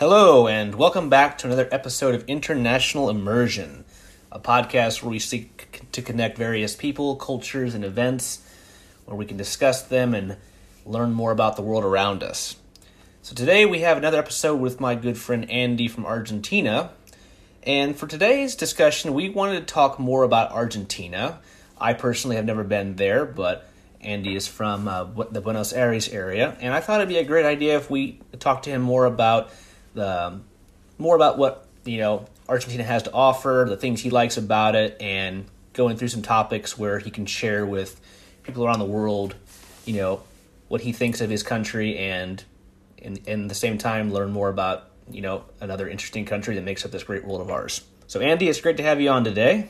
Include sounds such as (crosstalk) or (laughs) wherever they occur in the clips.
Hello, and welcome back to another episode of International Immersion, a podcast where we seek to connect various people, cultures, and events where we can discuss them and learn more about the world around us. So, today we have another episode with my good friend Andy from Argentina. And for today's discussion, we wanted to talk more about Argentina. I personally have never been there, but Andy is from uh, the Buenos Aires area, and I thought it'd be a great idea if we talked to him more about the more about what you know Argentina has to offer, the things he likes about it, and going through some topics where he can share with people around the world, you know, what he thinks of his country, and in in the same time learn more about you know another interesting country that makes up this great world of ours. So, Andy, it's great to have you on today.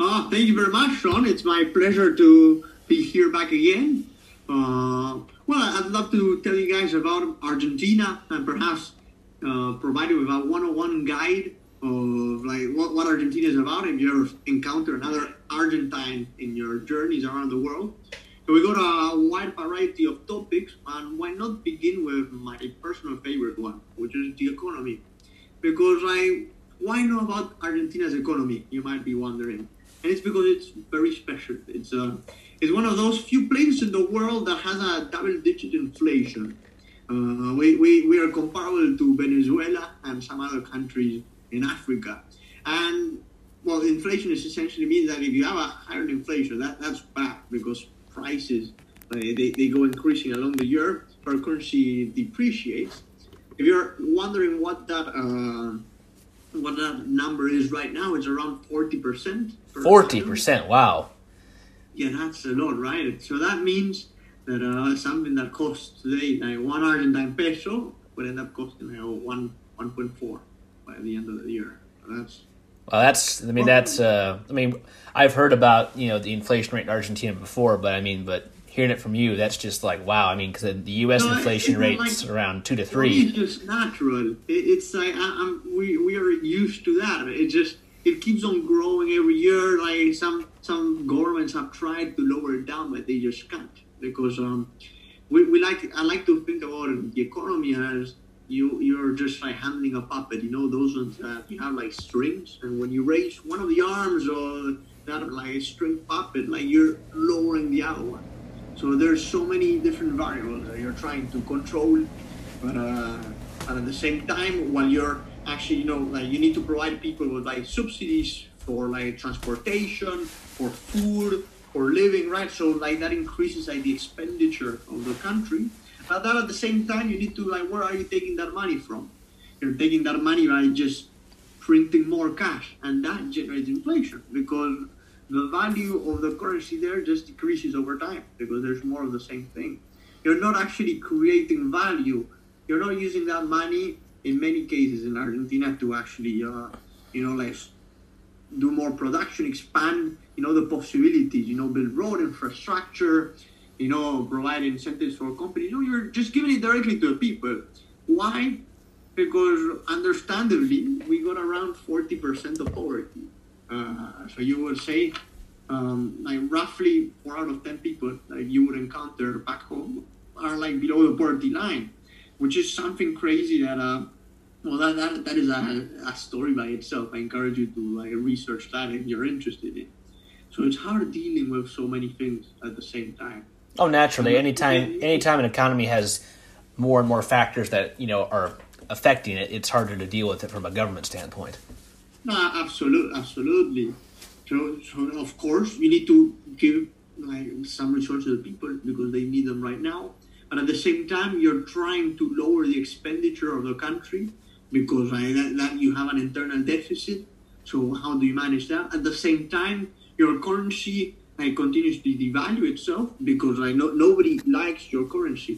Oh, thank you very much, Sean. It's my pleasure to be here back again. Uh, well, I'd love to tell you guys about Argentina and perhaps uh, provided with a 101 guide of like what, what Argentina is about if you ever encounter another Argentine in your journeys around the world. So we got a wide variety of topics, and why not begin with my personal favorite one, which is the economy. Because I, why know about Argentina's economy? You might be wondering, and it's because it's very special. It's a, uh, it's one of those few places in the world that has a double-digit inflation. Uh, we, we, we are comparable to Venezuela and some other countries in Africa. And, well, inflation is essentially means that if you have a higher inflation, that, that's bad because prices, uh, they, they go increasing along the year, our currency depreciates. If you're wondering what that, uh, what that number is right now, it's around 40%. 40%, wow. Yeah, that's a lot, right? So that means that uh, something that costs today like one Argentine peso would end up costing like one one point four by the end of the year. So that's well, that's I mean that's uh, I mean I've heard about you know the inflation rate in Argentina before, but I mean but hearing it from you, that's just like wow. I mean because the U.S. No, inflation rate's like, around two to three. It's just natural. It, it's like I, we we are used to that. It just it keeps on growing every year. Like some some governments have tried to lower it down, but they just can't because um, we, we like I like to think about the economy as you you're just like handling a puppet. You know those ones that you have like strings, and when you raise one of the arms or that like a string puppet, like you're lowering the other one. So there's so many different variables that you're trying to control, but uh, at the same time, while you're actually you know like you need to provide people with like subsidies for like transportation, for food, for living, right? So like that increases like the expenditure of the country. But then at the same time, you need to like, where are you taking that money from? You're taking that money by just printing more cash, and that generates inflation because the value of the currency there just decreases over time because there's more of the same thing. You're not actually creating value. You're not using that money in many cases in Argentina to actually, uh, you know, like do more production, expand you know, the possibilities, you know, build road infrastructure, you know, provide incentives for companies. You know, you're just giving it directly to the people. Why? Because understandably, we got around 40% of poverty. Uh, so you would say, um, like roughly four out of 10 people that you would encounter back home are like below the poverty line, which is something crazy that, uh, well, that, that, that is a, a story by itself. I encourage you to like research that if you're interested in. So it's hard dealing with so many things at the same time. Oh, naturally. Anytime, anytime an economy has more and more factors that you know are affecting it, it's harder to deal with it from a government standpoint. No, absolutely, absolutely. So, so of course, you need to give like some resources to the people because they need them right now. But at the same time, you're trying to lower the expenditure of the country because like, that, that you have an internal deficit. So how do you manage that? At the same time, your currency like continues to devalue itself because like no, nobody likes your currency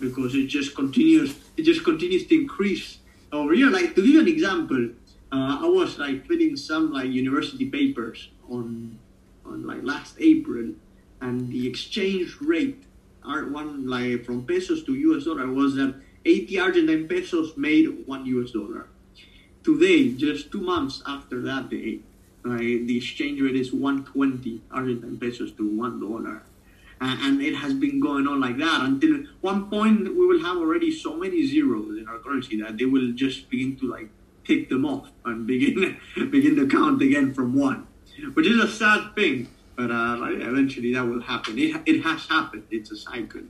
because it just continues it just continues to increase over here. Like to give you an example, uh, I was like filling some like university papers on on like last April, and the exchange rate are one like from pesos to US dollar was that 80 Argentine pesos made one US dollar. Today, just two months after that day, the exchange rate is 120 Argentine pesos to one dollar. And it has been going on like that until one point we will have already so many zeros in our currency that they will just begin to like take them off and begin (laughs) begin to count again from one, which is a sad thing. But uh, eventually that will happen. It, it has happened. It's a cycle.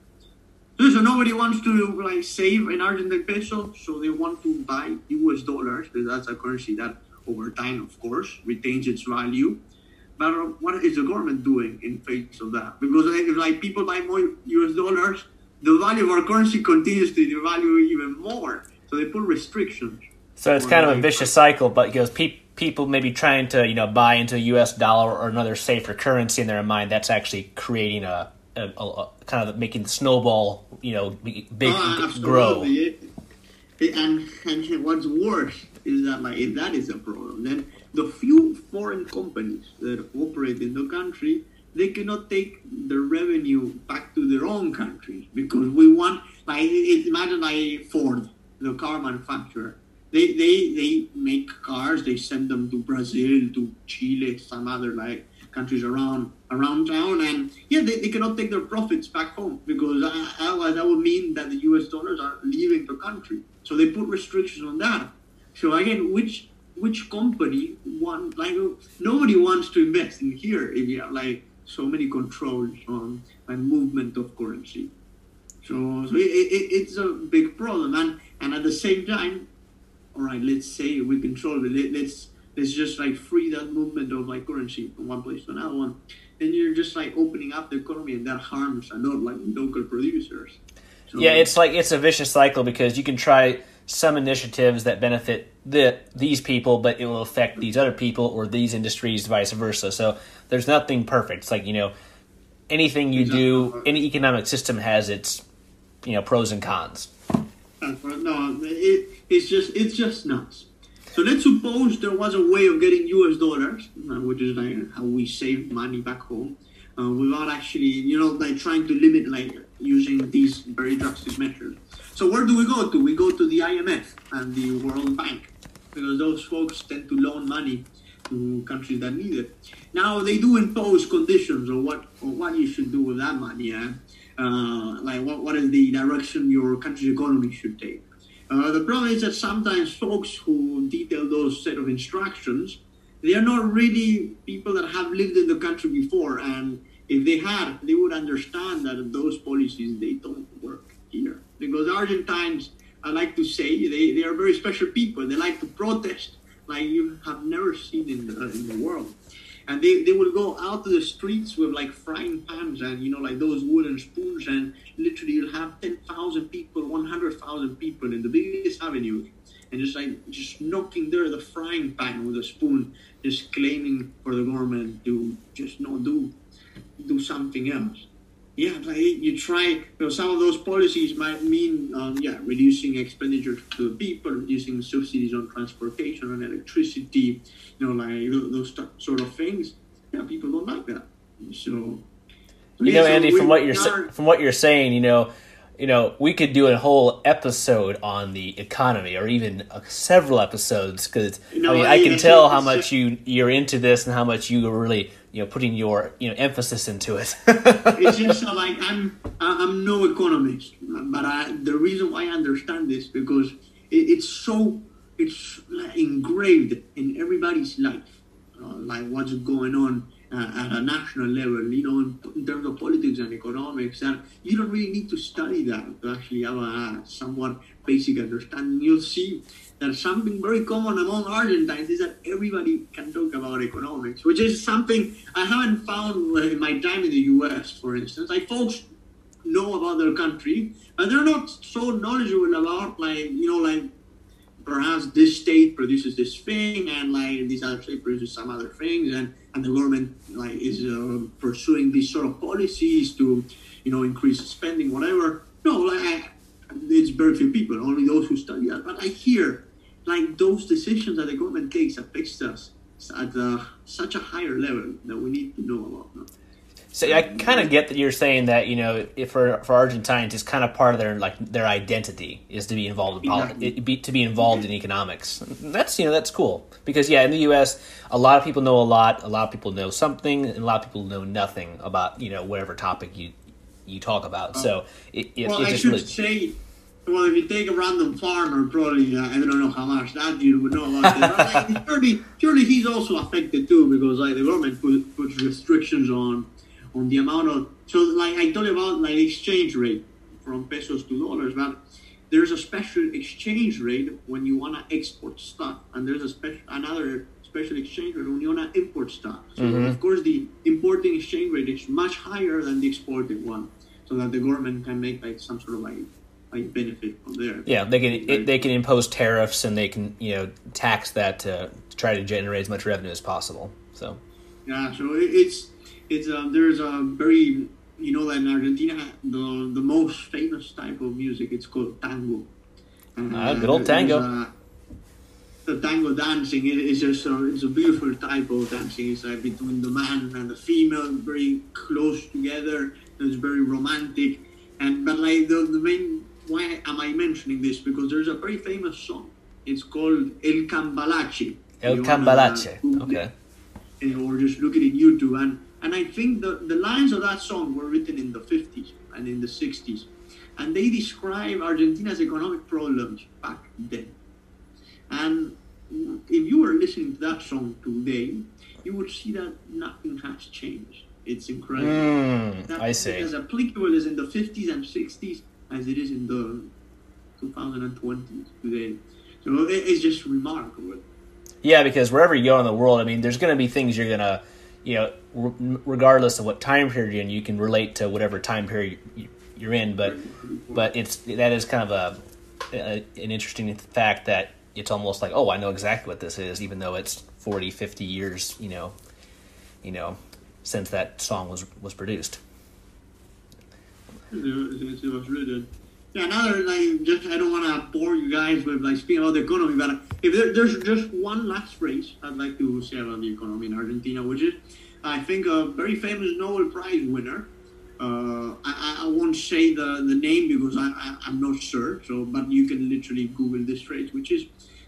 So nobody wants to like save an Argentine peso, so they want to buy U.S. dollars because that's a currency that over time, of course, retains its value. But uh, what is the government doing in face of that? Because if like people buy more U.S. dollars, the value of our currency continues to devalue even more. So they put restrictions. So it's kind of a vicious cycle, but because pe- people maybe trying to you know buy into a U.S. dollar or another safer currency in their mind, that's actually creating a, a, a, kind of making the snowball you know big oh, grow. It, and and what's worse is that like if that is a problem, then the few foreign companies that operate in the country they cannot take the revenue back to their own countries because we want like imagine like Ford, the car manufacturer they, they, they make cars, they send them to Brazil, to Chile, some other like countries around around town, and yeah, they, they cannot take their profits back home because otherwise that would mean that the U.S. dollars are leaving the country. So they put restrictions on that. So again, which which company want like nobody wants to invest in here if you have like so many controls on and movement of currency. So, so it, it, it's a big problem, and and at the same time, all right, let's say we control it. Let, let's let's just like free that movement of like currency from one place to another one. Then you're just like opening up the economy, and that harms a lot like local producers. So, yeah, it's like it's a vicious cycle because you can try some initiatives that benefit the these people, but it will affect these other people or these industries, vice versa. So there's nothing perfect. It's like you know, anything you do, any economic system has its you know pros and cons. No, it, it's just it's just nuts. So let's suppose there was a way of getting U.S. dollars, uh, which is like how we save money back home, uh, without actually, you know, like trying to limit like using these very drastic measures. So where do we go to? We go to the IMF and the World Bank because those folks tend to loan money to countries that need it. Now they do impose conditions on what or what you should do with that money. Eh? Uh, like what, what is the direction your country's economy should take. Uh, the problem is that sometimes folks who detail those set of instructions, they are not really people that have lived in the country before. And if they had, they would understand that those policies, they don't work here. Because Argentines, I like to say, they, they are very special people. They like to protest like you have never seen in the, in the world and they, they will go out to the streets with like frying pans and you know like those wooden spoons and literally you'll have 10,000 people 100,000 people in the biggest avenue and just like just knocking there the frying pan with a spoon just claiming for the government to just not do do something else yeah, like you try. You know, some of those policies might mean, um, yeah, reducing expenditures to the people, reducing subsidies on transportation, on electricity, you know, like those sort of things. Yeah, people don't like that. So, you yeah, know, so Andy, from what you're are, from what you're saying, you know, you know, we could do a whole episode on the economy, or even uh, several episodes, because I mean, I can tell how much you you're into this and how much you really you know putting your you know emphasis into it. (laughs) it's just (laughs) like I'm I'm no economist, but I, the reason why I understand this because it, it's so it's engraved in everybody's life, uh, like what's going on uh, at a national level, you know, in, in, terms of politics and economics, and you don't really need to study that to actually have a somewhat basic understanding. You'll see that something very common among Argentines is that everybody can talk about economics, which is something I haven't found in my time in the U.S., for instance. Like folks know about their country, but they're not so knowledgeable about, like, you know, like perhaps this state produces this thing and like this other state produces some other things and, and the government like is uh, pursuing these sort of policies to you know increase spending whatever no like I, it's very few people only those who study that but i hear like those decisions that the government takes affects us at uh, such a higher level that we need to know about no? So I kind of get that you're saying that you know, if for for Argentines, it's kind of part of their like their identity is to be involved in politics, be, to be involved in economics. That's you know that's cool because yeah, in the U.S., a lot of people know a lot, a lot of people know something, and a lot of people know nothing about you know whatever topic you you talk about. So it, it, well, it I should really say, well, if you take a random farmer, probably uh, I don't know how much that dude would know about it. But, like, (laughs) surely, surely he's also affected too because like the government put, puts restrictions on on the amount of. So like I told you about like exchange rate from pesos to dollars, but there's a special exchange rate when you want to export stuff, and there's a special another special exchange rate when you want to import stuff. So mm-hmm. of course the importing exchange rate is much higher than the exporting one, so that the government can make like some sort of like like benefit from there. yeah they can it, they can impose tariffs and they can you know tax that to, to try to generate as much revenue as possible. So Yeah, so it- it's it's um, there's a very you know that in Argentina the the most famous type of music it's called tango. Uh, Ah, good old tango. a- the tango dancing it is just a, it's a beautiful type of dancing. It's like between the man and the female, very close together. It's very romantic, and but like the the main why am I mentioning this? Because there's a very famous song. It's called El Cambalache. El Cambalache, Google it okay. and- or just look at it in YouTube. And, and I think the, the lines of that song were written in the 50s and in the 60s. And they describe Argentina's economic problems back then. And if you were listening to that song today, you would see that nothing has changed. It's incredible. Mm, That I see. as applicable as in the 50s and 60s as it is in the 2020s today. So it's just remarkable. Yeah, because wherever you go in the world, I mean, there's going to be things you're going to, you know, r- regardless of what time period you're in, you can relate to whatever time period you- you're in. But but it's that is kind of a, a an interesting fact that it's almost like, oh, I know exactly what this is, even though it's 40, 50 years, you know, you know, since that song was was produced. It was really good. Yeah, another like just I don't want to bore you guys with like speaking about the economy, but if there, there's just one last phrase I'd like to say about the economy in Argentina, which is I think a very famous Nobel Prize winner. Uh, I, I- won't say the, the name because I, I'm not sure. So, but you can literally Google this phrase, which is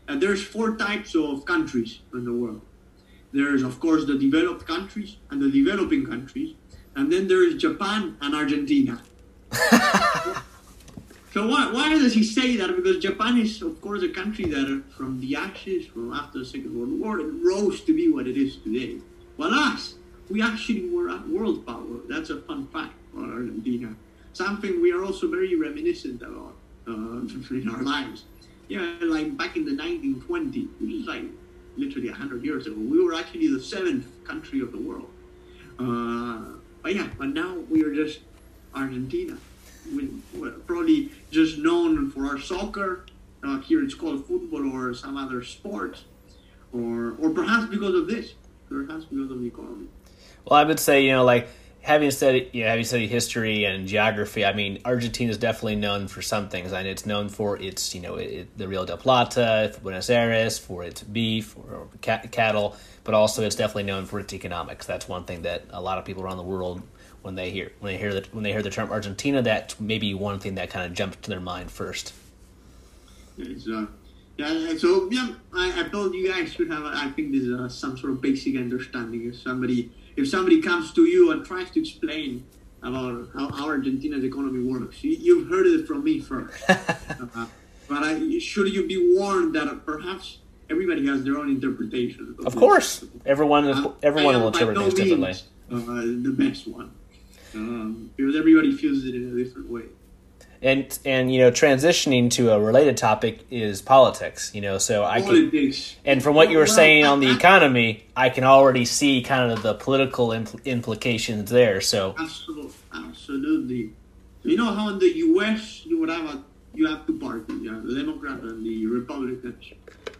uh, there's four types of countries in the world. There's of course the developed countries and the developing countries, and then there is Japan and Argentina. (laughs) So why, why does he say that? Because Japan is, of course, a country that, from the ashes from after the Second World War, it rose to be what it is today. While us, we actually were a world power. That's a fun fact for Argentina. Something we are also very reminiscent about uh, in our lives. Yeah, like back in the 1920s, which is like literally 100 years ago, we were actually the seventh country of the world. Uh, but yeah, but now we are just Argentina. We, we're probably just known for our soccer. Uh, here it's called football or some other sport, or or perhaps because of this, perhaps because of the economy. Well, I would say you know like having studied you know, having studied history and geography. I mean, Argentina is definitely known for some things, and it's known for its you know it, the Rio de Plata, for Buenos Aires, for its beef or ca- cattle, but also it's definitely known for its economics. That's one thing that a lot of people around the world. When they hear when they hear that when they hear the term Argentina, that's maybe one thing that kind of jumps to their mind first. Uh, yeah, so yeah, I, I thought you guys should have. I think there's uh, some sort of basic understanding. If somebody if somebody comes to you and tries to explain about how, how Argentina's economy works, you, you've heard it from me first. (laughs) uh, but I, should you be warned that perhaps everybody has their own interpretation? Of course, everyone Uh, everyone will interpret no things differently. Uh, the best one. Um, because everybody feels it in a different way. And and you know, transitioning to a related topic is politics. You know, so I can And from what you were saying on the economy, I can already see kind of the political impl- implications there. So, Absolutely, absolutely. You know how in the U.S. you would have a you have two parties, you have the Democrat and the Republicans.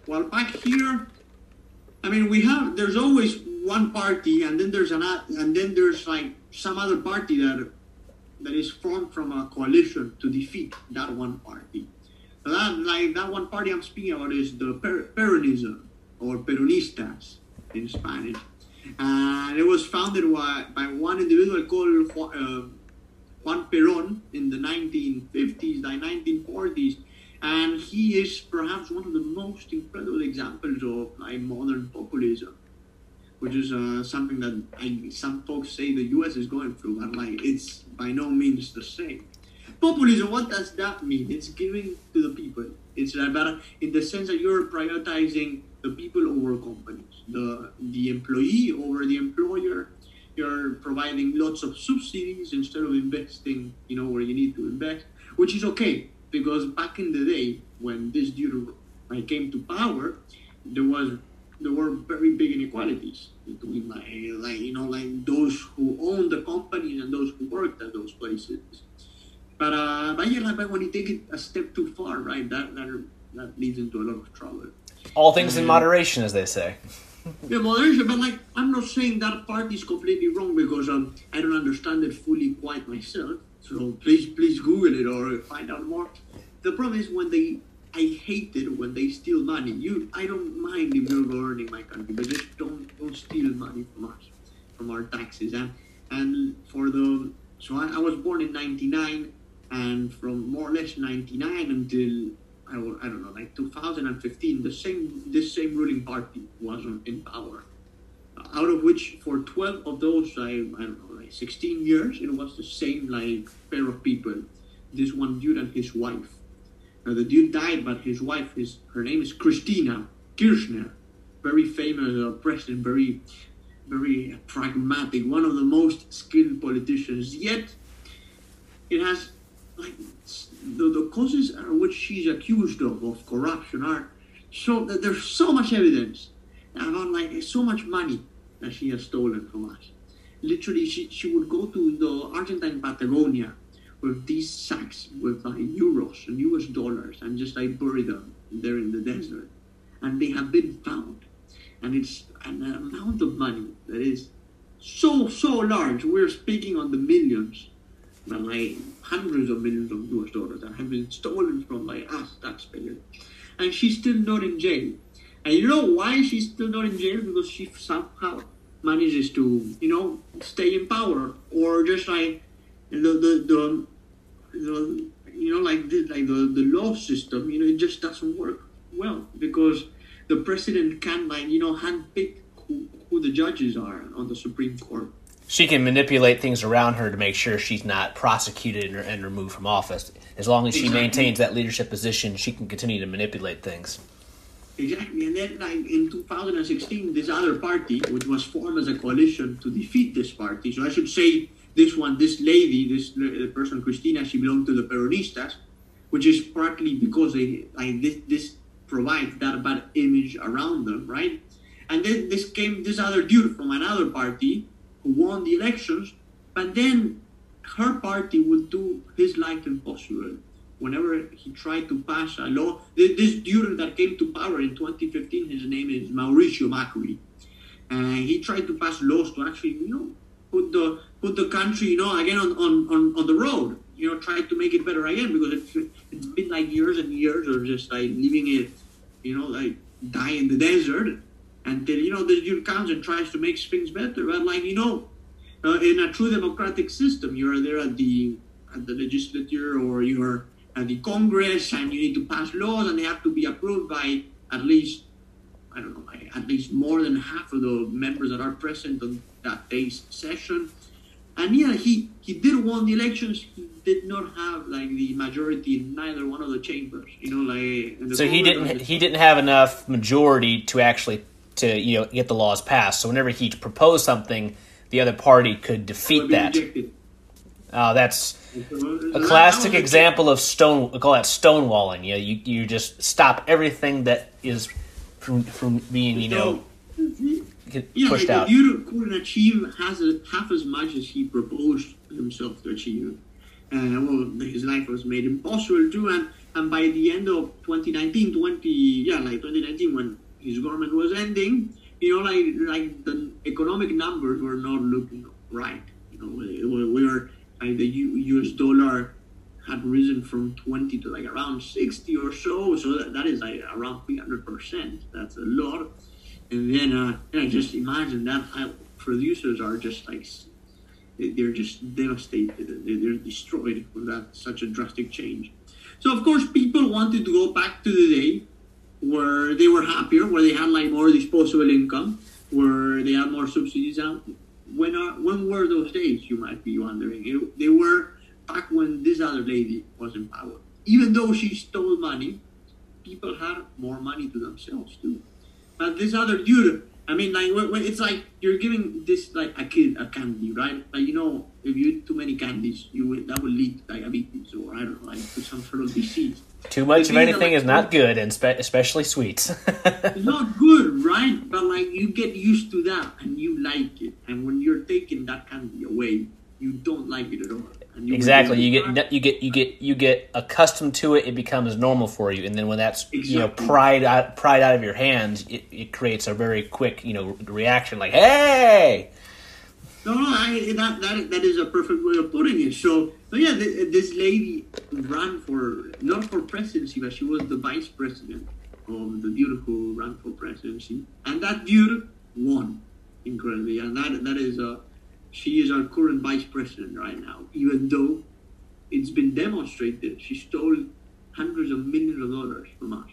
Well, back here, I mean, we have there's always one party, and then there's an and then there's like some other party that that is formed from a coalition to defeat that one party. That like that one party I'm speaking about is the per- Peronism or Peronistas in Spanish. and it was founded by, by one individual called Juan, uh, Juan Perón in the 1950s, the 1940s, and he is perhaps one of the most incredible examples of like modern populism, which is uh, something that I, some folks say the U.S. is going through, but like it's by no means the same. Populism, what does that mean? It's giving to the people. It's about in the sense that you're prioritizing the people over companies, the the employee over the employer. You're providing lots of subsidies instead of investing, you know, where you need to invest, which is okay because back in the day when this dude came to power, there was there were very big inequalities between like, like you know like those who owned the companies and those who worked at those places. But uh, but yeah, like, when you take it a step too far, right, that that that leads into a lot of trouble. All things in moderation, as they say. yeah, moderation. But like, I'm not saying that part is completely wrong because um, I don't understand it fully quite myself. So please, please Google it or find out more. The problem is when they, I hate it when they steal money. You, I don't mind if you're governing my country, but just don't don't steal money from us, from our taxes. And and for the, so I, I was born in '99, and from more or less '99 until I, I don't know, like 2015, the same this same ruling party was in power. Out of which, for 12 of those, I, I don't know, like 16 years, it was the same like pair of people. This one dude and his wife. Now the dude died, but his wife, his her name is Cristina Kirchner, very famous uh, president, very very pragmatic, one of the most skilled politicians. Yet, it has like the, the causes which she's accused of of corruption are so that there's so much evidence about like so much money that she has stolen from us. Literally, she, she would go to the Argentine Patagonia with these sacks with like euros and US dollars and just like bury them there in the desert. And they have been found. And it's an amount of money that is so, so large. We're speaking on the millions but like hundreds of millions of US dollars that have been stolen from like us taxpayers. And she's still not in jail. And you know why she's still not in jail? Because she somehow manages to, you know, stay in power. Or just like the, the, the you know, like the, like the, the law system, you know, it just doesn't work well because the president can like, you know, handpick who, who the judges are on the Supreme Court she can manipulate things around her to make sure she's not prosecuted and removed from office. As long as she exactly. maintains that leadership position, she can continue to manipulate things. Exactly, and then like in 2016, this other party, which was formed as a coalition to defeat this party. So I should say this one, this lady, this uh, person, Cristina, she belonged to the Peronistas, which is partly because they like this, this provides that bad image around them, right? And then this came this other dude from another party who won the elections, but then her party would do his life impossible. Whenever he tried to pass a law, this dude that came to power in 2015, his name is Mauricio Macri, and he tried to pass laws to actually, you know, put the put the country, you know, again on, on, on, on the road. You know, try to make it better again because it's, it's been like years and years of just like leaving it, you know, like die in the desert until you know the dude comes and tries to make things better. But like you know, uh, in a true democratic system, you're there at the at the legislature or you're at the Congress, and you need to pass laws, and they have to be approved by at least I don't know, at least more than half of the members that are present on that day's session. And yeah, he he did won the elections. He did not have like the majority in neither one of the chambers. You know, like so he didn't he didn't have enough majority to actually to you know get the laws passed. So whenever he proposed something, the other party could defeat that. Uh, that's a classic example of stone. We call that stonewalling. You, know, you you just stop everything that is from from being you know pushed yeah, out. You couldn't achieve has a, half as much as he proposed himself to achieve, and well, his life was made impossible too. And and by the end of 2019, 20 yeah, like 2019 when his government was ending, you know, like like the economic numbers were not looking right. You know, we, we were like the U, U.S. dollar had risen from 20 to like around 60 or so. So that, that is like around 300 percent. That's a lot. And then, uh, yeah, just imagine that how producers are just like they're just devastated. They're destroyed for that such a drastic change. So of course, people wanted to go back to the day where they were happier, where they had like more disposable income, where they had more subsidies. And when are when were those days? You might be wondering. It, they were back when this other lady was in power. Even though she stole money, people had more money to themselves too. But this other dude I mean, like it's like you're giving this like a kid a candy, right? Like you know, if you eat too many candies, you will, that will lead to diabetes or I don't know, like to some sort of disease. Too much of anything like, is not good, and spe- especially sweets. (laughs) it's not good, right? But like you get used to that and you like it, and when you're taking that candy away, you don't like it at all exactly. you get you get you get you get accustomed to it it becomes normal for you. And then when that's exactly. you know pried out pried out of your hands it, it creates a very quick you know reaction like hey! No no I, that, that that is a perfect way of putting it. So so yeah this lady ran for not for presidency but she was the vice president of the dude who ran for presidency. And that dude won incredibly. And that that is a she is our current vice president right now, even though it's been demonstrated she stole hundreds of millions of dollars from us.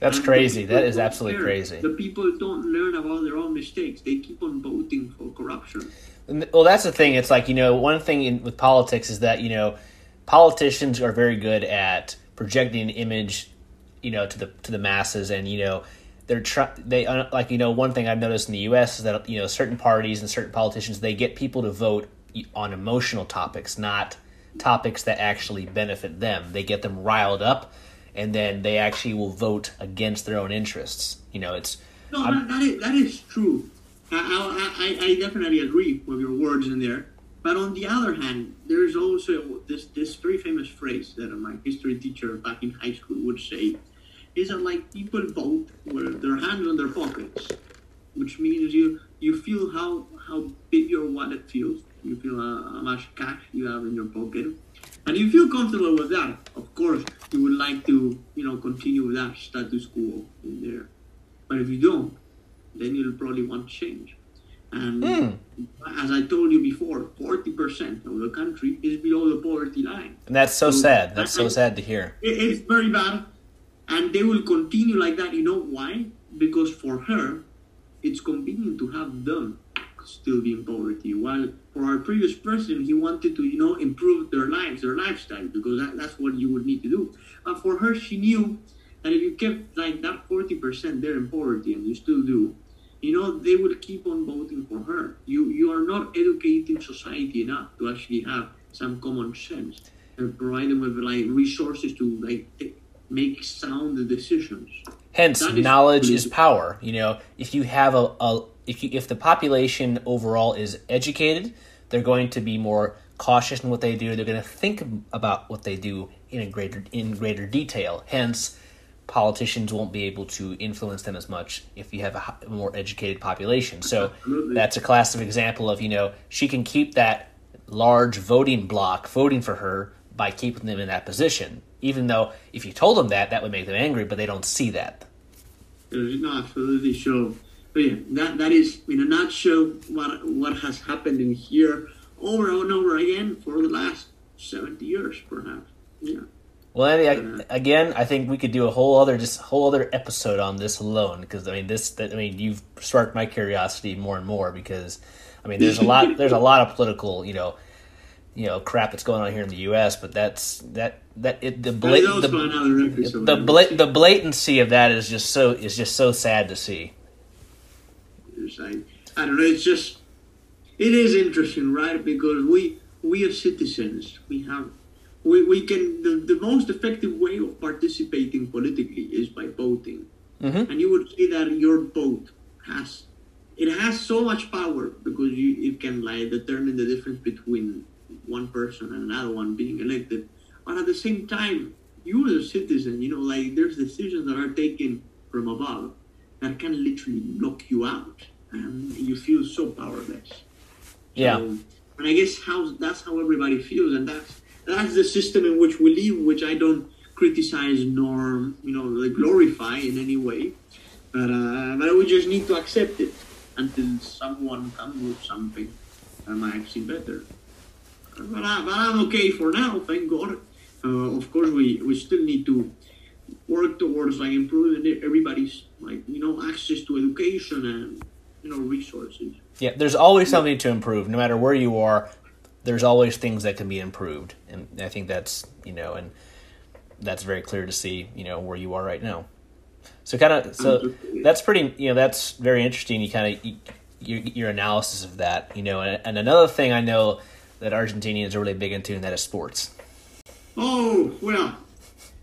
That's and crazy. That is absolutely learn. crazy. The people don't learn about their own mistakes. They keep on voting for corruption. Well, that's the thing. It's like, you know, one thing in, with politics is that, you know, politicians are very good at projecting an image, you know, to the to the masses and, you know, they're try they uh, like you know one thing I've noticed in the U.S. is that you know certain parties and certain politicians they get people to vote on emotional topics, not topics that actually benefit them. They get them riled up, and then they actually will vote against their own interests. You know, it's no, that, that is, that is true. I, I, I definitely agree with your words in there. But on the other hand, there's also this this very famous phrase that my history teacher back in high school would say is like people vote with their hands on their pockets, which means you you feel how how big your wallet feels. You feel how, how much cash you have in your pocket, and you feel comfortable with that. Of course, you would like to you know continue with that status quo in there, but if you don't, then you'll probably want change. And mm. as I told you before, forty percent of the country is below the poverty line. And that's so, so sad. That's so sad to hear. It, it's very bad and they will continue like that. You know why? Because for her, it's convenient to have them still be in poverty. While for our previous president, he wanted to, you know, improve their lives, their lifestyle, because that, that's what you would need to do. But for her, she knew that if you kept like that 40% there in poverty, and you still do, you know, they would keep on voting for her. You you are not educating society enough to actually have some common sense and provide them with like resources to like make sound decisions. Hence, is knowledge is power. You know, if you have a, a if you, if the population overall is educated, they're going to be more cautious in what they do. They're going to think about what they do in a greater in greater detail. Hence, politicians won't be able to influence them as much if you have a, more educated population. So Absolutely. that's a classic example of you know she can keep that large voting block voting for her by keeping them in that position. Even though if you told them that, that would make them angry, but they don't see that. No, absolutely. So, but yeah, that that is in a nutshell what what has happened in here over and over again for the last seventy years, perhaps. Yeah. Well, Andy, I, again, I think we could do a whole other just whole other episode on this alone because I mean this that I mean you've sparked my curiosity more and more because I mean there's a lot there's a lot of political you know you know crap that's going on here in the U.S. But that's that that it, the the, the, bla- the blatancy of that is just so is just so sad to see. I, I don't know. It's just it is interesting, right? Because we we as citizens we have we, we can the, the most effective way of participating politically is by voting, mm-hmm. and you would say that your vote has it has so much power because you it can like determine the difference between one person and another one being elected. But at the same time, you as a citizen, you know, like there's decisions that are taken from above that can literally knock you out, and you feel so powerless. Yeah. So, and I guess how that's how everybody feels, and that's that's the system in which we live, which I don't criticize nor you know like glorify in any way. But uh, but we just need to accept it until someone comes with something that might seem better. But, I, but I'm okay for now, thank God. Uh, of course, we, we still need to work towards like improving everybody's like you know access to education and you know resources. Yeah, there's always something to improve, no matter where you are. There's always things that can be improved, and I think that's you know, and that's very clear to see, you know, where you are right now. So kind of, so that's pretty, you know, that's very interesting. You kind of your, your analysis of that, you know, and, and another thing I know that Argentinians are really big into, and that is sports. Oh well,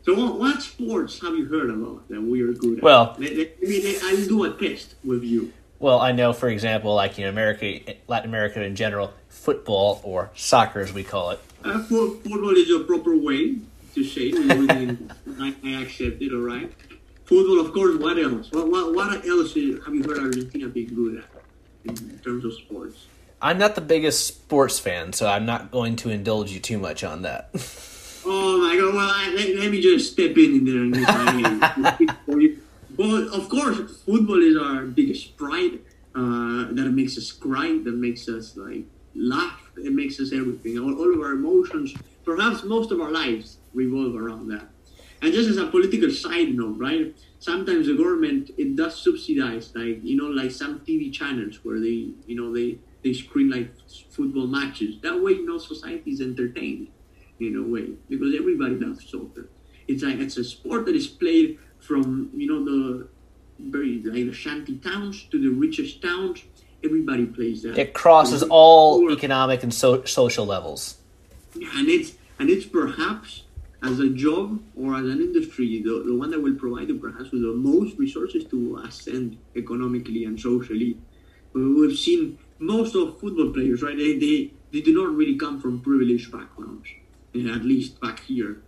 so what, what sports have you heard about that we are good at? Well, let, let, me, I'll do a test with you. Well, I know, for example, like in America, Latin America in general, football or soccer, as we call it. Uh, football is a proper way to say it. I, I accept it. All right. Football, of course. What else? What, what, what else have you heard Argentina being good at in terms of sports? I'm not the biggest sports fan, so I'm not going to indulge you too much on that. oh my god! Well, I, let, let, me just step in and get (laughs) Well, of course, football is our biggest pride. Uh, that makes us cry. That makes us like laugh. It makes us everything. All, all of our emotions, perhaps most of our lives, revolve around that. And just as a political side note, right? Sometimes the government it does subsidize, like you know, like some TV channels where they, you know, they they screen like football matches. That way, you know, society is entertained in a way because everybody loves soccer. It's like it's a sport that is played from you know the very like the shanty towns to the richest towns. Everybody plays that. It crosses all economic and so, social levels. And it's and it's perhaps as a job or as an industry, the, the one that will provide you perhaps with the most resources to ascend economically and socially. We've seen most of football players, right? They, they, they do not really come from privileged backgrounds, at least back here.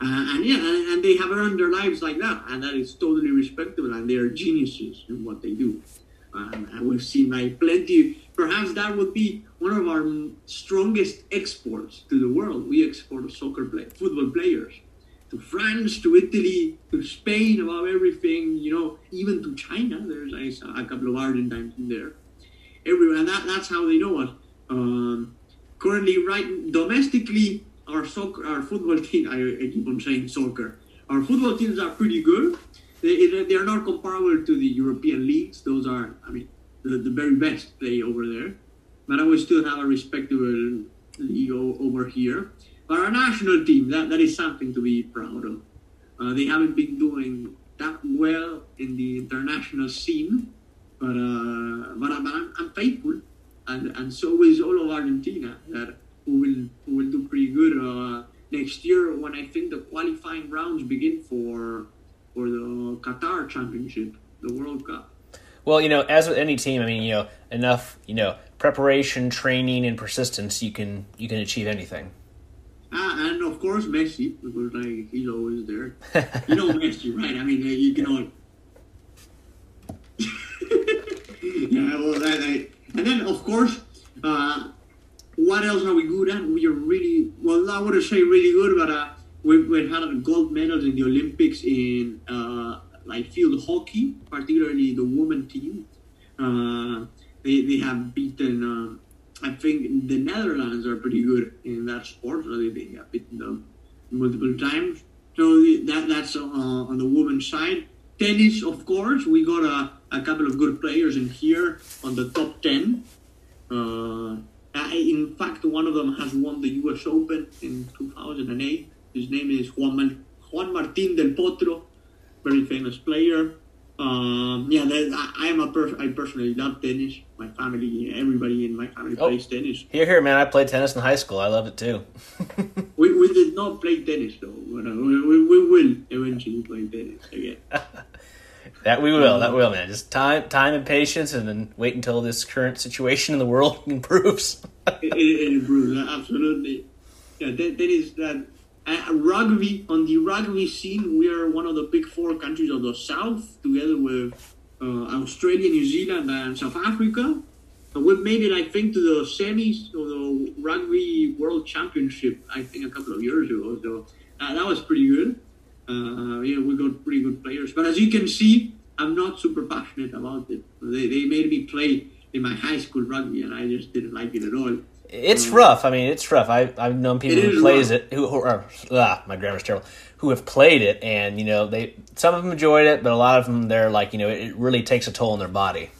Uh, and yeah, and, and, they have earned their lives like that, and that is totally respectable, and they are geniuses in what they do. Um, and we've seen like plenty. Perhaps that would be one of our strongest exports to the world. We export soccer play, football players to France, to Italy, to Spain, above everything. You know, even to China. There's a couple of Argentines in there. Everywhere, and that, that's how they know us. Um, currently, right domestically, our soccer, our football team. I, I keep on saying soccer. Our football teams are pretty good. They, they are not comparable to the European leagues. Those are, I mean, the, the very best play over there. But I would still have a respectable league over here. But our national team, that, that is something to be proud of. Uh, they haven't been doing that well in the international scene, but uh, but, but I'm, I'm faithful, and and so is all of Argentina that who will who will do pretty good uh, next year when I think the qualifying rounds begin for for the Qatar Championship, the World Cup. Well, you know, as with any team, I mean, you know, enough, you know, preparation, training, and persistence, you can you can achieve anything. Ah, and of course Messi, because like he's always there. you know Messi, right? I mean, you can (laughs) all. yeah, well, that, that, and then of course, uh, what else are we good at? We are really well. I wouldn't say really good, but uh, we've, we've had gold medals in the Olympics in uh, like field hockey, particularly the women team. Uh, they, they have beaten, uh, I think the Netherlands are pretty good in that sport. So they, they have beaten them multiple times. So that that's on the women's side. Tennis, of course, we got a, a couple of good players in here on the top 10. Uh, in fact, one of them has won the U.S. Open in 2008. His name is Juan, Juan Martín del Potro, very famous player. Um, yeah, I, I, am a person. I personally love tennis. My family, everybody in my family oh, plays tennis. Here, here, man! I played tennis in high school. I love it too. (laughs) we, we did not play tennis though. We, we, we will eventually play tennis again. (laughs) that we will. Um, that will, man. Just time, time, and patience, and then wait until this current situation in the world (laughs) improves. it, it, improves absolutely. Yeah, that is that uh, rugby on the rugby scene, we are one of the big four countries of the south, together with uh, Australia, New Zealand, and South Africa. And we've made it, I think, to the semis of the rugby world championship. I think a couple of years ago. So uh, that was pretty good. Uh, yeah, we got pretty good players. But as you can see, I'm not super passionate about it. They, they made me play in my high school rugby, and I just didn't like it at all. It's um, rough. I mean, it's rough. I I've known people who plays rough. it who, who are ah, my grammar's terrible. Who have played it, and you know they some of them enjoyed it, but a lot of them they're like you know it, really takes a toll on their body.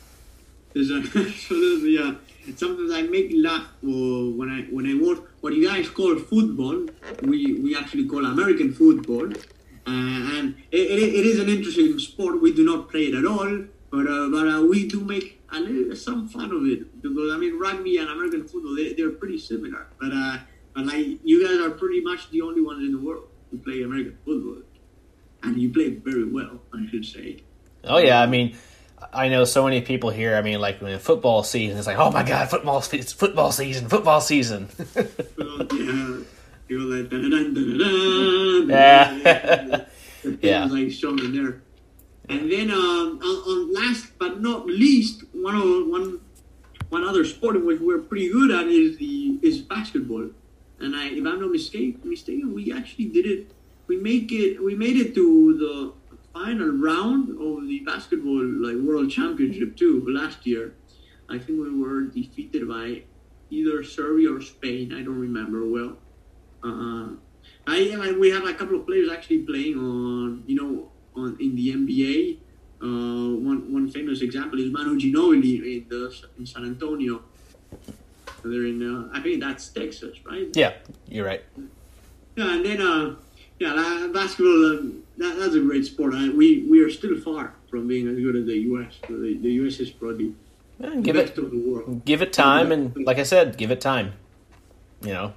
There's a, (laughs) so there's uh, sometimes I make laugh when I when I watch what you guys call football. We we actually call American football, uh, and it, it, it is an interesting sport. We do not play it at all, but uh, but uh, we do make a little, some fun of it because I mean rugby and American football they they're pretty similar, but uh, but like you guys are pretty much the only ones in the world who play American football, and you play very well, I should say. Oh yeah, I mean. I know so many people here. I mean, like when football season, it's like, oh my god, football, season, football season, football season. (laughs) yeah, (laughs) you like yeah, yeah, like shown in there. And then um, on, on, last but not least, one of one one other sport in which we're pretty good at is the is basketball. And I, if I'm not mistaken, mistaken, we actually did it. We make it. We made it to the final round of the basketball like world championship too last year. I think we were defeated by either Serbia or Spain. I don't remember well. Uh, I, I we have a couple of players actually playing on you know on in the NBA. Uh, one one famous example is Manu Ginobili in the in San Antonio. They're in uh, I think that's Texas, right? Yeah, you're right. Yeah, and then uh, yeah, basketball. Um, that, that's a great sport. I, we we are still far from being as good as the U.S. The, the U.S. is probably yeah, give it of the world. Give it time, and like I said, give it time. You know.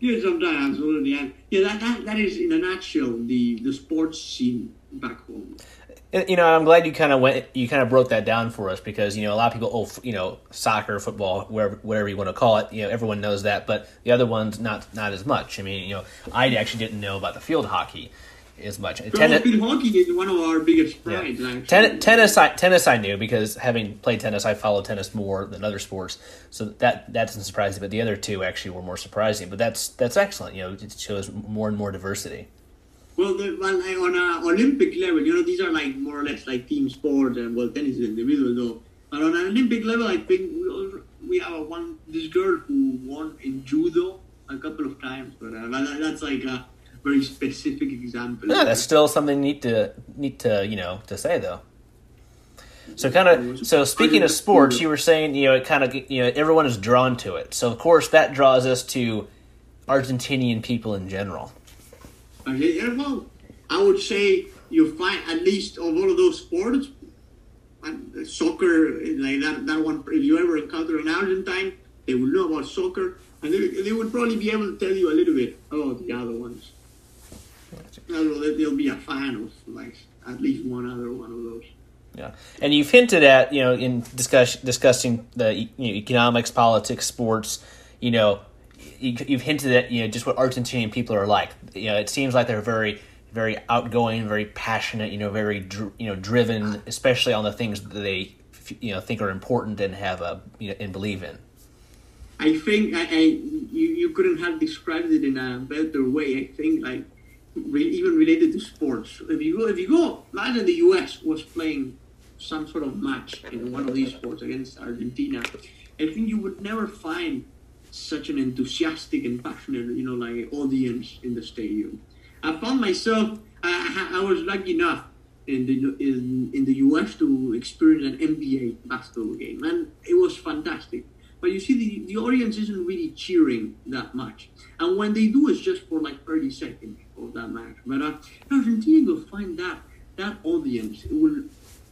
Yeah, sometimes yeah, that, that that is in a nutshell the the sports scene back home. Uh, you know, I'm glad you kind of went, you kind of broke that down for us because you know a lot of people, oh, you know, soccer, football, whatever, whatever you want to call it, you know, everyone knows that, but the other ones not not as much. I mean, you know, I actually didn't know about the field hockey as much. Tennis, hockey is one of our biggest prides. Yeah. Ten, tennis, I, tennis, I knew because having played tennis, I follow tennis more than other sports, so that that doesn't surprise me. But the other two actually were more surprising. But that's that's excellent. You know, it shows more and more diversity. Well, the, well on an Olympic level, you know, these are like more or less like team sports, and well, tennis is individual though. But on an Olympic level, I think we, also, we have a one this girl who won in judo a couple of times, but, uh, but that's like a very specific example. Yeah, that's still something neat to neat to you know to say though. So kind of so speaking of sports, you were saying you know it kind of you know everyone is drawn to it. So of course that draws us to Argentinian people in general. Okay, well, I would say you find at least of all of those sports, soccer, like that, that one, if you ever encounter an Argentine, they will know about soccer, and they, they would probably be able to tell you a little bit about the other ones. Well, they'll be a final, like at least one other one of those. Yeah, and you've hinted at you know in discuss, discussing the you know, economics, politics, sports. You know, you've hinted at you know just what Argentinian people are like. You know, it seems like they're very very outgoing, very passionate. You know, very dr- you know driven, especially on the things that they you know think are important and have a you know, and believe in. I think I, I you, you couldn't have described it in a better way. I think like re- even related to sports. If you go, if you go, imagine the U.S. was playing some sort of match in one of these sports against Argentina. I think you would never find such an enthusiastic and passionate, you know, like audience in the stadium. I found myself, I, I was lucky enough in the in, in the US to experience an NBA basketball game, and it was fantastic. But you see, the, the audience isn't really cheering that much, and when they do, it's just for like 30 seconds that match. But uh, Argentina will find that that audience. It will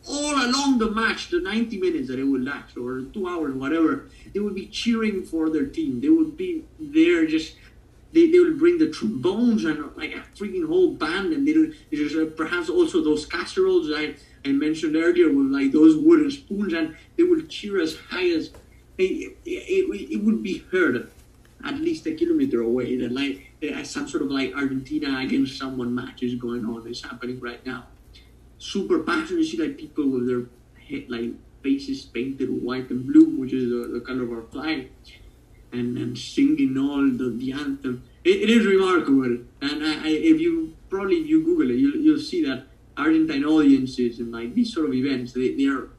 all along the match, the 90 minutes that it will last, or two hours, whatever, they will be cheering for their team. They will be there just. They, they will bring the trombones and like a freaking whole band, and they will there's uh, perhaps also those casseroles I, I mentioned earlier with like those wooden spoons, and they will cheer as high as it, it, it, it would be heard at least a kilometer away. That like uh, some sort of like Argentina against someone match is going on. Is happening right now super passionate. You see like people with their head, like faces painted white and blue, which is the, the color of our flag, and and singing all the, the anthem. it, it is remarkable, and I, I, if you probably if you Google it, you'll, you'll see that Argentine audiences and like these sort of events, they, they are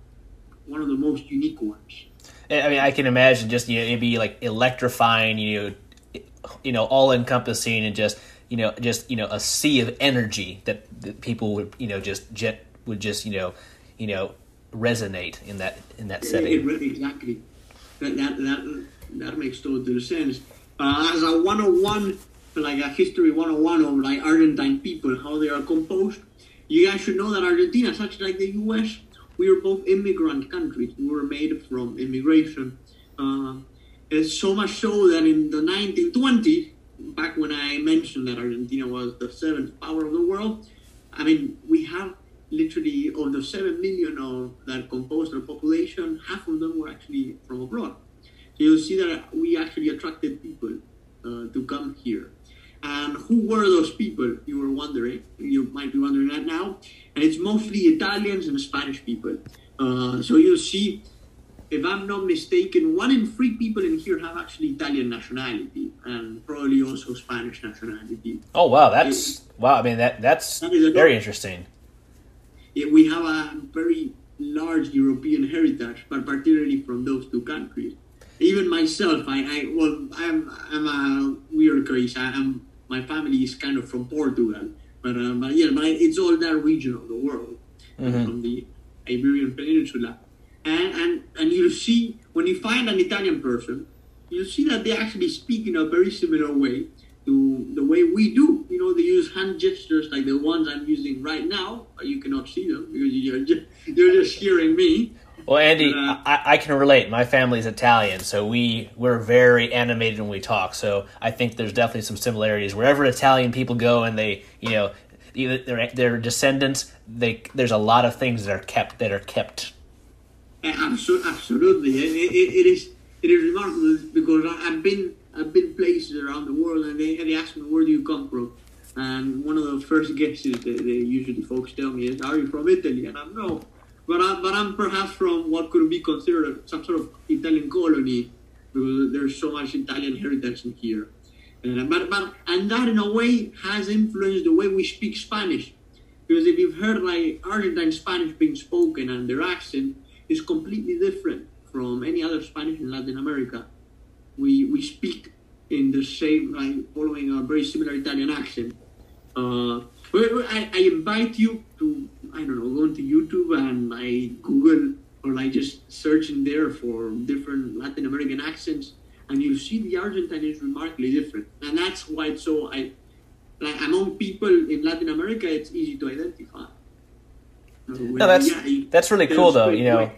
one of the most unique ones. I mean, I can imagine just you know it'd be like electrifying, you know, you know, all encompassing, and just you know, just you know, a sea of energy that, that people would you know just jet would just you know, you know, resonate in that in that setting. It, it, exactly. That, that that that makes total sense. Uh, as a 101, like a history 101 of like Argentine people, how they are composed. You guys should know that Argentina, such like the U.S., we are both immigrant countries. We were made from immigration. Uh, it's so much so that in the 1920s, back when I mentioned that Argentina was the seventh power of the world, I mean, we have literally of the 7 million of that composed our population, half of them were actually from abroad. So you'll see that we actually attracted people uh, to come here. And who were those people? You were wondering. You might be wondering that now. And it's mostly Italians and Spanish people. Uh, so you'll see, if I'm not mistaken, one in three people in here have actually Italian nationality and probably also Spanish nationality. Oh wow, that's it, wow. I mean that that's that very interesting. Yeah, we have a very large European heritage, but particularly from those two countries. Even myself, I, I well, I'm I'm a weird case. I am my family is kind of from Portugal, but uh, but yeah, but it's all that region of the world mm-hmm. from the Iberian Peninsula, and and and you see when you find an Italian person, you see that they actually speak in a very similar way to the way we do. You know, they use hand gestures like the ones I'm using right now, but you cannot see them because you're just, (laughs) you're just hearing me. Well, Andy, I, I, can relate. My family's Italian, so we we're very animated when we talk. So I think there's definitely some similarities. Wherever Italian people go, and they, you know, either their their descendants, they there's a lot of things that are kept that are kept. Eh, absolutely, it, it, it is it is remarkable because I've been I've been places around the world, and they they ask me where do you come from, and one of the first guesses that they usually folks tell me is, "Are you from Italy?" And I'm no but, I, but I'm perhaps from what could be considered some sort of Italian colony because there's so much Italian heritage in here. Uh, but, but and that in a way has influenced the way we speak Spanish. Because if you've heard like Argentine Spanish being spoken and their accent is completely different from any other Spanish in Latin America. We we speak in the same like following a very similar Italian accent. Uh, I, I invite you to I don't know, go into YouTube and I Google or like just search in there for different Latin American accents, and you see the Argentine is remarkably different, and that's why it's so I like among people in Latin America, it's easy to identify. no, that's yeah, that's really cool though. You know,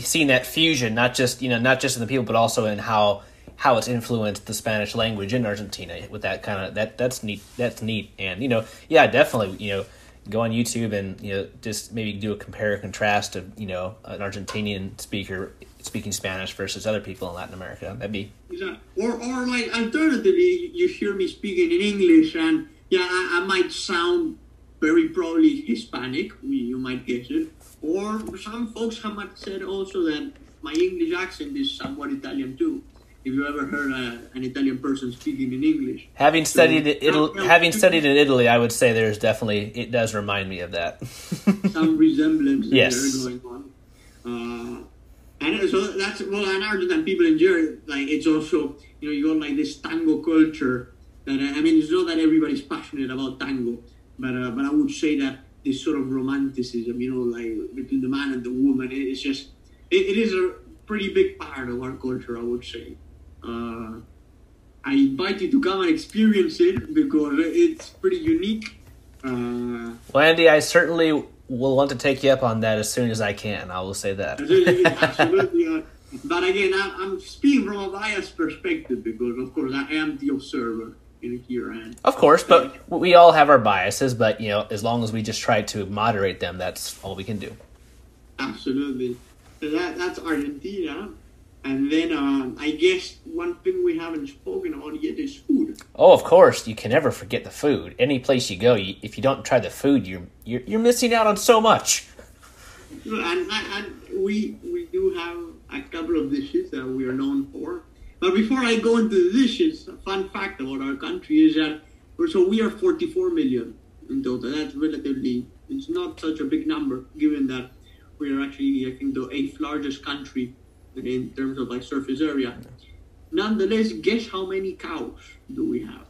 seeing that fusion, not just you know, not just in the people, but also in how how it's influenced the Spanish language in Argentina with that kind of that that's neat. That's neat, and you know, yeah, definitely, you know go on YouTube and you know just maybe do a compare and contrast of you know an Argentinian speaker speaking Spanish versus other people in Latin America. That'd be exactly. or or like alternatively, you hear me speaking in English and yeah, I, I might sound very probably Hispanic. You might guess it. Or some folks have said also that my English accent is somewhat Italian too if you ever heard a, an Italian person speaking in English. Having so, studied Italy, having studied in Italy, I would say there's definitely it does remind me of that. (laughs) some resemblance yes. there going on. Uh, and so that's well, and Argentine people in general, like it's also you know you got like this tango culture that I mean it's not that everybody's passionate about tango, but uh, but I would say that this sort of romanticism, you know, like between the man and the woman, it's just it, it is a pretty big part of our culture, I would say. Uh, I invite you to come and experience it because it's pretty unique. Uh, well, Andy, I certainly will want to take you up on that as soon as I can. I will say that. Absolutely. (laughs) Uh, but again, I, am speaking from a biased perspective because, of course, I am the observer in here. And of course, but we all have our biases. But you know, as long as we just try to moderate them, that's all we can do. Absolutely. So that that's Argentina. And then um, I guess one thing we haven't spoken about yet is food. Oh, of course, you can never forget the food. Any place you go, you, if you don't try the food, you're you're, you're missing out on so much. And, and we we do have a couple of dishes that we are known for. But before I go into the dishes, a fun fact about our country is that so we are 44 million in total. That's relatively it's not such a big number given that we are actually I think the eighth largest country in terms of like surface area. Nonetheless, guess how many cows do we have?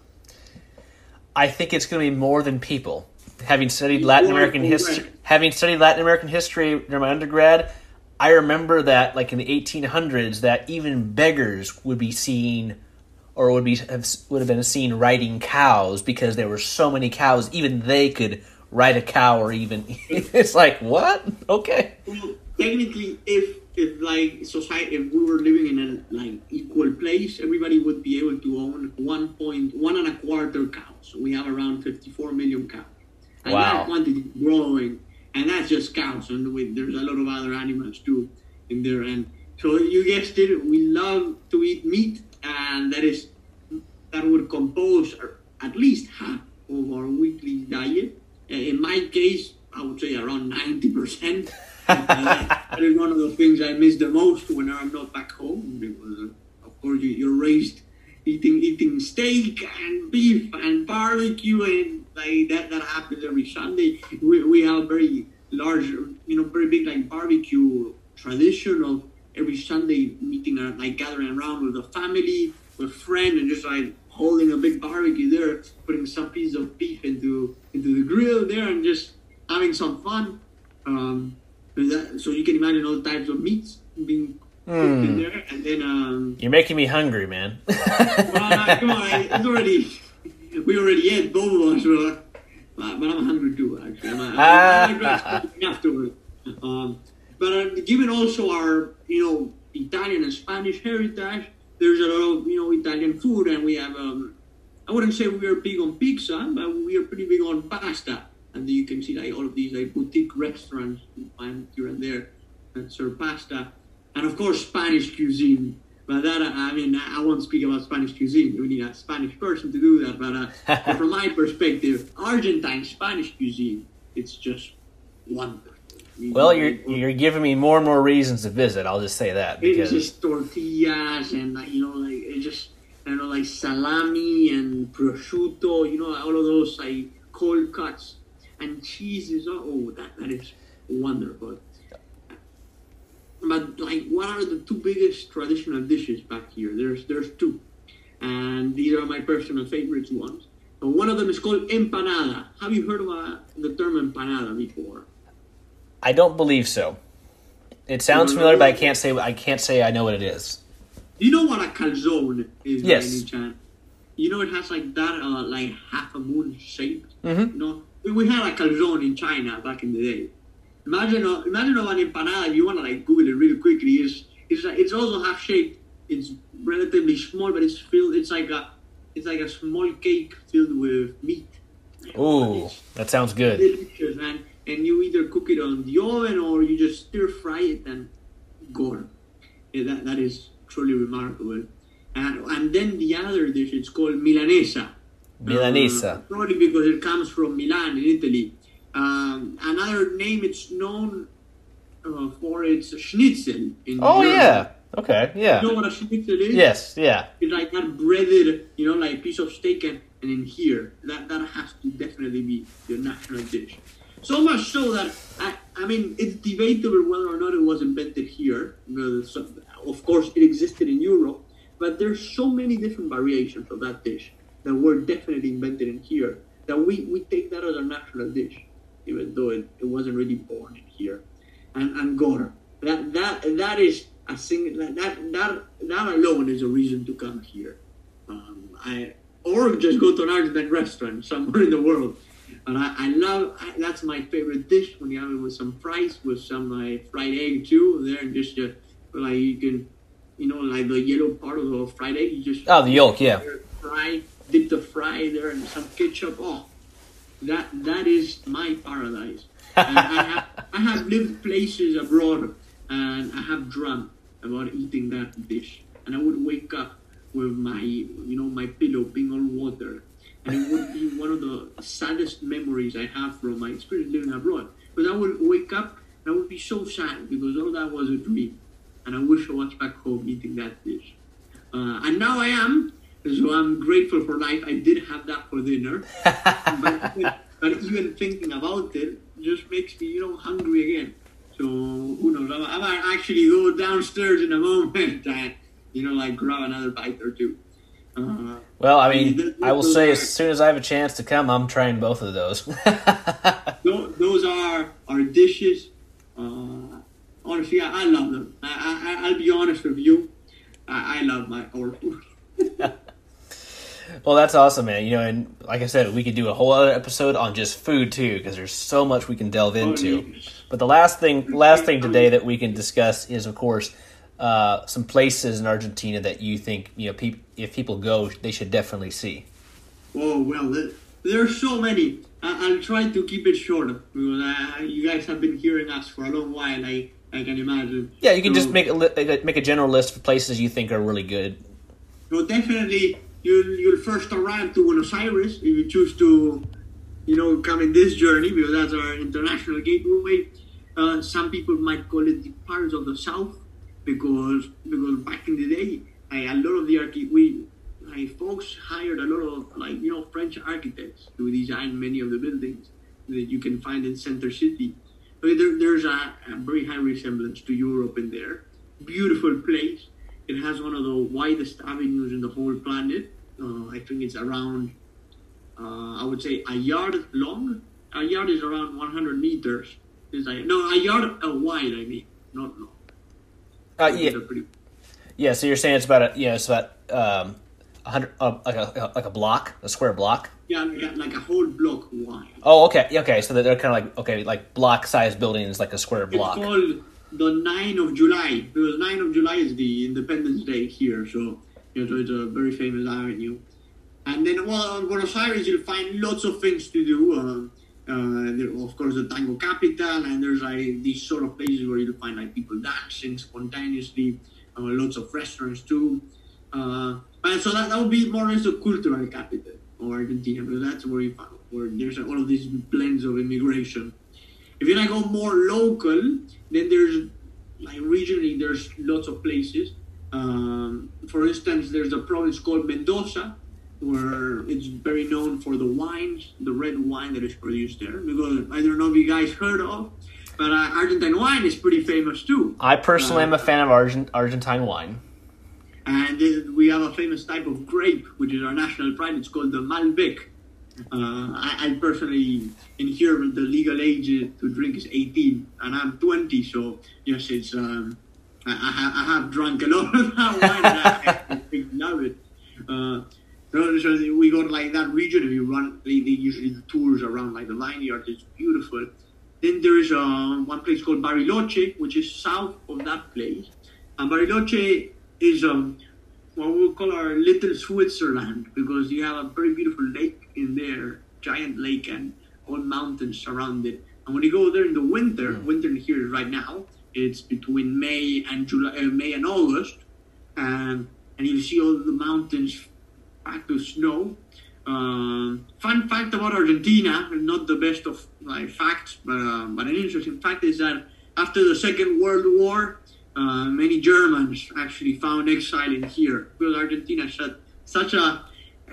I think it's going to be more than people. Having studied Latin American history, having studied Latin American history during my undergrad, I remember that, like in the 1800s, that even beggars would be seen, or would be have, would have been seen riding cows because there were so many cows. Even they could ride a cow, or even (laughs) it's like what? Okay. Well, technically, if if like society, if we were living in a like equal place, everybody would be able to own one point one and a quarter cows. We have around 54 million cows, and Wow. that quantity growing, and that's just cows, and with, there's a lot of other animals too in there. And so you guessed it, we love to eat meat, and that is that would compose at least half of our weekly diet. In my case, I would say around 90%. that is one of the things I miss the most when I'm not back home because, uh, of course, you, you're raised eating eating steak and beef and barbecue and like that that happens every Sunday. We, we have very large, you know, very big like barbecue tradition of every Sunday meeting uh, like gathering around with the family, with friends, and just like holding a big barbecue there, putting some piece of beef into into the grill there, and just having some fun. Um, so you can imagine all types of meats being cooked in there, and then um, You're making me hungry, man. (laughs) well, come on, it's already we already ate both of us. We're like, but but I'm hungry too. Actually, I'm, I'm, I'm (laughs) afterward. Um, but uh, given also our you know Italian and Spanish heritage, there's a lot of you know Italian food, and we have um, I wouldn't say we are big on pizza, but we are pretty big on pasta. And you can see like all of these like boutique restaurants you find here and there that serve pasta, and of course Spanish cuisine. But that I mean I won't speak about Spanish cuisine. We need a Spanish person to do that. But, uh, from my perspective, Argentine Spanish cuisine, it's just wonderful. Well, you're you're giving me more and more reasons to visit. I'll just say that It's just tortillas and you know like it's just I don't know like salami and prosciutto, you know all of those like cold cuts and cheeses. Oh, that that is wonderful. But like, what are the two biggest traditional dishes back here? There's there's two, and these are my personal favorites ones. And one of them is called empanada. Have you heard of uh, the term empanada before? I don't believe so. It sounds familiar, but I can't say I can't say I know what it is. You know what a calzone is? Yes. You know it has like that, uh, like half a moon shape. Mhm. You know, we, had a calzone in China back in the day. Imagine, uh, imagine of an empanada. If you want to like Google it really quickly, it's like, it's also half shaped. It's relatively small, but it's filled. It's like a it's like a small cake filled with meat. Ooh, that sounds good. delicious, man. And you either cook it on the oven or you just stir fry it and gore. Yeah, that, that is truly remarkable. And, and then the other dish, it's called Milanesa. Milanesa. Uh, probably because it comes from Milan in Italy. Um, another name it's known uh, for its schnitzel. In Oh German. yeah. Okay. Yeah. You know what a schnitzel is? Yes. Yeah. It's like that breaded, you know, like piece of steak, and, and in here, that that has to definitely be the national dish. So much so that I, I mean, it's debatable whether or not it was invented here. Of course, it existed in Europe, but there's so many different variations of that dish that were definitely invented in here that we, we take that as a national dish, even though it, it wasn't really born in here. And Angora, that that that is a single that that that, alone is a reason to come here. Um, I or just go to an Argentine restaurant somewhere in the world. And I, I love I, that's my favorite dish when you have it with some fries, with some like fried egg too. There and just uh, like you can, you know, like the yellow part of the fried egg. You just Oh, the yolk. Yeah. fry, dip the fry there and some ketchup. Oh, that that is my paradise. and I have (laughs) I have lived places abroad and I have dreamt about eating that dish. And I would wake up with my you know my pillow being all water. And it would be one of the saddest memories I have from my experience living abroad. Because I would wake up and I would be so sad because all that was a dream. And I wish I was back home eating that dish. Uh, and now I am, so I'm grateful for life. I did have that for dinner, (laughs) but, but even thinking about it just makes me, you know, hungry again. So who knows? I, might actually go downstairs in a moment (laughs) and, you know, like grab another bite or two. Uh, Well, I mean, I will say are- as soon as I have a chance to come, I'm trying both of those. (laughs) those are our dishes. Uh, honestly, I, I love them. I, I, I'll be honest with you. I, I love my our food. Well, that's awesome, man. You know, and like I said, we could do a whole other episode on just food too, because there's so much we can delve into. But the last thing, last thing today that we can discuss is, of course, uh, some places in Argentina that you think you know, peop- if people go, they should definitely see. Oh well, there, there are so many. I, I'll try to keep it short because uh, you guys have been hearing us for a long while. I, I can imagine. Yeah, you can just make a li- make a general list of places you think are really good. So definitely, you'll you'll first arrive to Buenos Aires if you choose to, you know, come in this journey because that's our international gateway. Uh, some people might call it the Paris of the South because because back in the day, I, a lot of the archi- we like folks hired a lot of like you know French architects to design many of the buildings that you can find in Center City. But there, there's a, a very high resemblance to Europe in there. Beautiful place. It has one of the widest avenues in the whole planet. Uh, I think it's around, uh, I would say, a yard long. A yard is around 100 meters. It's like, no, a yard uh, wide, I mean, not long. Uh, yeah, pretty- yeah. So you're saying it's about a, you know, it's about um, a hundred, uh, like a like a block, a square block. yeah, like a, like a whole block wide. Oh, okay, okay. So they're kind of like okay, like block size buildings, like a square block. It's called the 9 of July because 9 of July is the Independence Day here, so you it's a very famous avenue. And then, well, in Buenos Aires, you'll find lots of things to do. Uh, uh, there, of course, the tango capital, and there's like these sort of places where you'll find like people dancing spontaneously. Uh, lots of restaurants too. Uh, and so that, that would be more or less cultural capital of Argentina, because that's where you find where there's all of these blends of immigration. If you like go more local, then there's like regionally there's lots of places. Um, for instance, there's a province called Mendoza, where it's very known for the wines, the red wine that is produced there. Because I don't know if you guys heard of, but uh, Argentine wine is pretty famous too. I personally am a fan of Argent, Argentine wine. And we have a famous type of grape, which is our national pride. It's called the Malbec. Uh, I, I personally, in here, the legal age to drink is 18, and I'm 20, so yes, it's. Um, I, I, have, I have drunk a lot (laughs) of that wine, and I, I love it. Uh, so, so we got like that region. If you run, they, they usually do tours around like the vineyard. It's beautiful. Then there is uh, one place called Bariloche, which is south of that place. And Bariloche is um, what we call our little Switzerland because you have a very beautiful lake in there, giant lake, and all mountains surround it. And when you go there in the winter, winter here right now, it's between May and July, uh, May and August, and and you see all the mountains packed with snow. Um, fun fact about Argentina, not the best of like facts, but uh, but an interesting fact is that after the Second World War, uh, many Germans actually found exile in here because Argentina is such, such a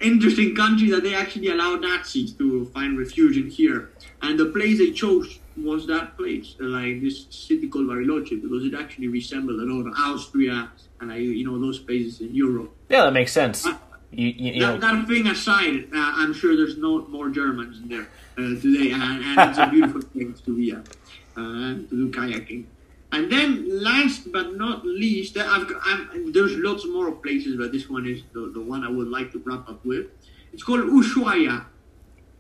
interesting country that they actually allowed Nazis to find refuge in here. And the place they chose was that place, like this city called Bariloche, because it actually resembled a lot of Austria and like, you know those places in Europe. Yeah, that makes sense. Uh, You, you, you that, that thing aside, uh, I'm sure there's no more Germans in there uh, today, and, and it's a beautiful (laughs) place to be at, uh, to do kayaking. And then, last but not least, uh, I've, I'm, there's lots more places, but this one is the, the one I would like to wrap up with. It's called Ushuaia.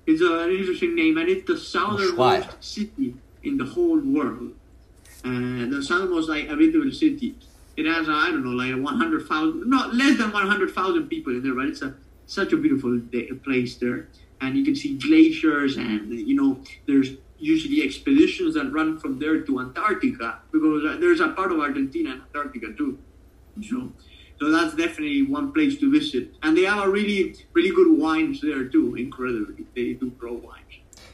It's a, an interesting name, and it's the southernmost city in the whole world. Uh, the southernmost like habitable city. It has, I don't know, like 100,000, not less than 100,000 people in there, but it's a such a beautiful day, place there. And you can see glaciers, and you know, there's usually expeditions that run from there to Antarctica because uh, there's a part of Argentina and Antarctica too. So, so that's definitely one place to visit. And they have a really, really good wines there too. Incredibly, they do grow wines.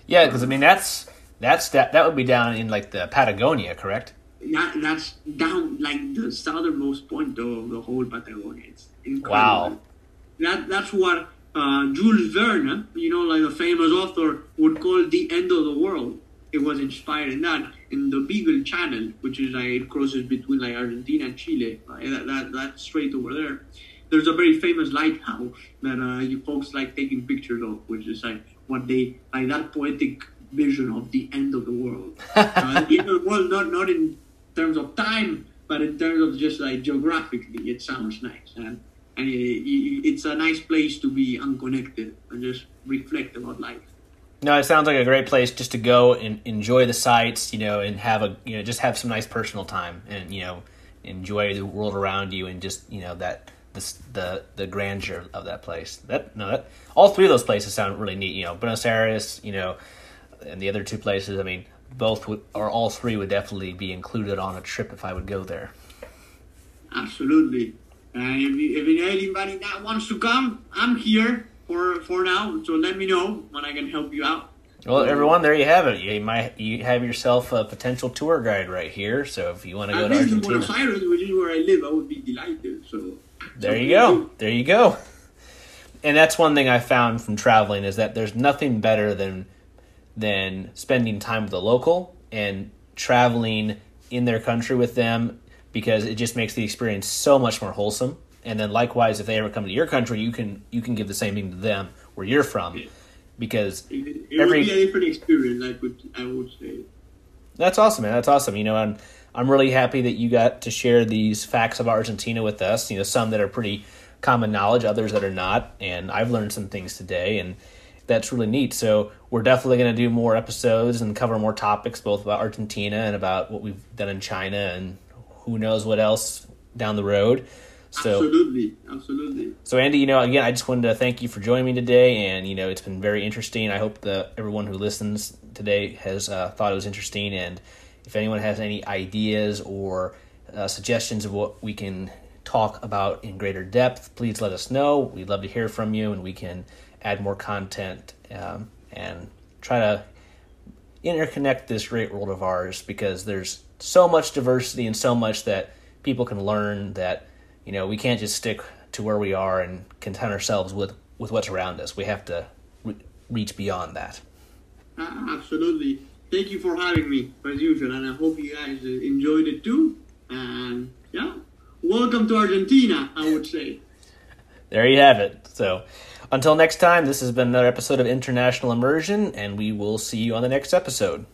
yeah, because I mean that's that's that that would be down in like the Patagonia, correct? That, that's down like the southernmost point of the whole Patagonia. It's incredible. Wow. That that's what uh, Jules Verne, you know, like the famous author, would call the end of the world. It was inspired in that. In the Beagle Channel, which is like it crosses between like Argentina and Chile, right? that, that that straight over there. There's a very famous lighthouse that uh, you folks like taking pictures of, which is like what they like that poetic vision of the end of the world. (laughs) uh, the end the world, not not in terms of time, but in terms of just like geographically, it sounds nice and and it, it, it's a nice place to be unconnected and just reflect about life. No, it sounds like a great place just to go and enjoy the sights, you know, and have a you know just have some nice personal time and you know enjoy the world around you and just you know that the the the grandeur of that place. That no, that all three of those places sound really neat. You know, Buenos Aires, you know, and the other two places. I mean, both would or all three would definitely be included on a trip if I would go there. Absolutely. And if, if anybody that wants to come, I'm here for for now. So let me know when I can help you out. Well, everyone, there you have it. You might you have yourself a potential tour guide right here. So if you want to go to Argentina, Buenos Aires, which is where I live. I would be delighted. So there you go. There you go. And that's one thing I found from traveling is that there's nothing better than than spending time with a local and traveling in their country with them because it just makes the experience so much more wholesome. And then likewise, if they ever come to your country, you can you can give the same thing to them where you're from, because It, it Every- would be a different experience. I would I would say. That's awesome, man. That's awesome. You know, I'm I'm really happy that you got to share these facts of Argentina with us. You know, some that are pretty common knowledge, others that are not, and I've learned some things today, and that's really neat. So we're definitely going to do more episodes and cover more topics, both about Argentina and about what we've done in China, and who knows what else down the road. So. absolutely, absolutely. So Andy, you know, again, I just wanted to thank you for joining me today, and you know, it's been very interesting. I hope that everyone who listens today has uh, thought it was interesting, and if anyone has any ideas or uh, suggestions of what we can talk about in greater depth, please let us know. We'd love to hear from you, and we can add more content um, and try to interconnect this great world of ours because there's so much diversity and so much that people can learn that you know we can't just stick to where we are and content ourselves with with what's around us we have to re- reach beyond that absolutely. Thank you for having me as usual, and I hope you guys uh, enjoyed it too. And yeah, welcome to Argentina. I would say. there you have it so until next time this has been another episode of international immersion and we will see you on the next episode